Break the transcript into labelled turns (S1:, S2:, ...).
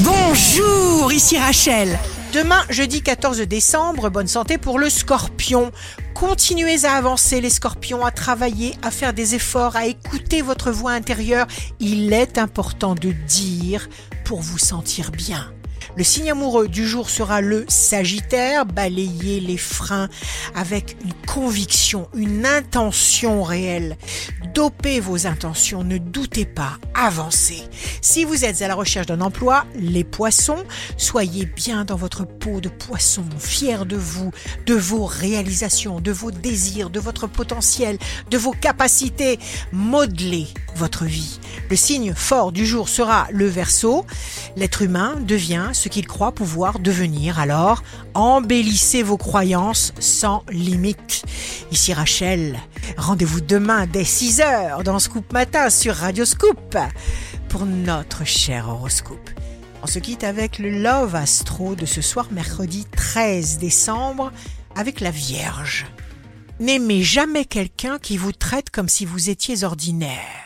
S1: Bonjour, ici Rachel. Demain, jeudi 14 décembre, bonne santé pour le scorpion. Continuez à avancer les scorpions, à travailler, à faire des efforts, à écouter votre voix intérieure. Il est important de dire pour vous sentir bien. Le signe amoureux du jour sera le Sagittaire. Balayez les freins avec une conviction, une intention réelle. Dopez vos intentions, ne doutez pas, avancez. Si vous êtes à la recherche d'un emploi, les poissons, soyez bien dans votre peau de poisson, fiers de vous, de vos réalisations, de vos désirs, de votre potentiel, de vos capacités. Modelez votre vie. Le signe fort du jour sera le Verseau. L'être humain devient ce qu'il croit pouvoir devenir. Alors, embellissez vos croyances sans limite. Ici Rachel, rendez-vous demain dès 6h dans Scoop Matin sur Radio Scoop pour notre cher horoscope. On se quitte avec le Love Astro de ce soir mercredi 13 décembre avec la Vierge. N'aimez jamais quelqu'un qui vous traite comme si vous étiez ordinaire.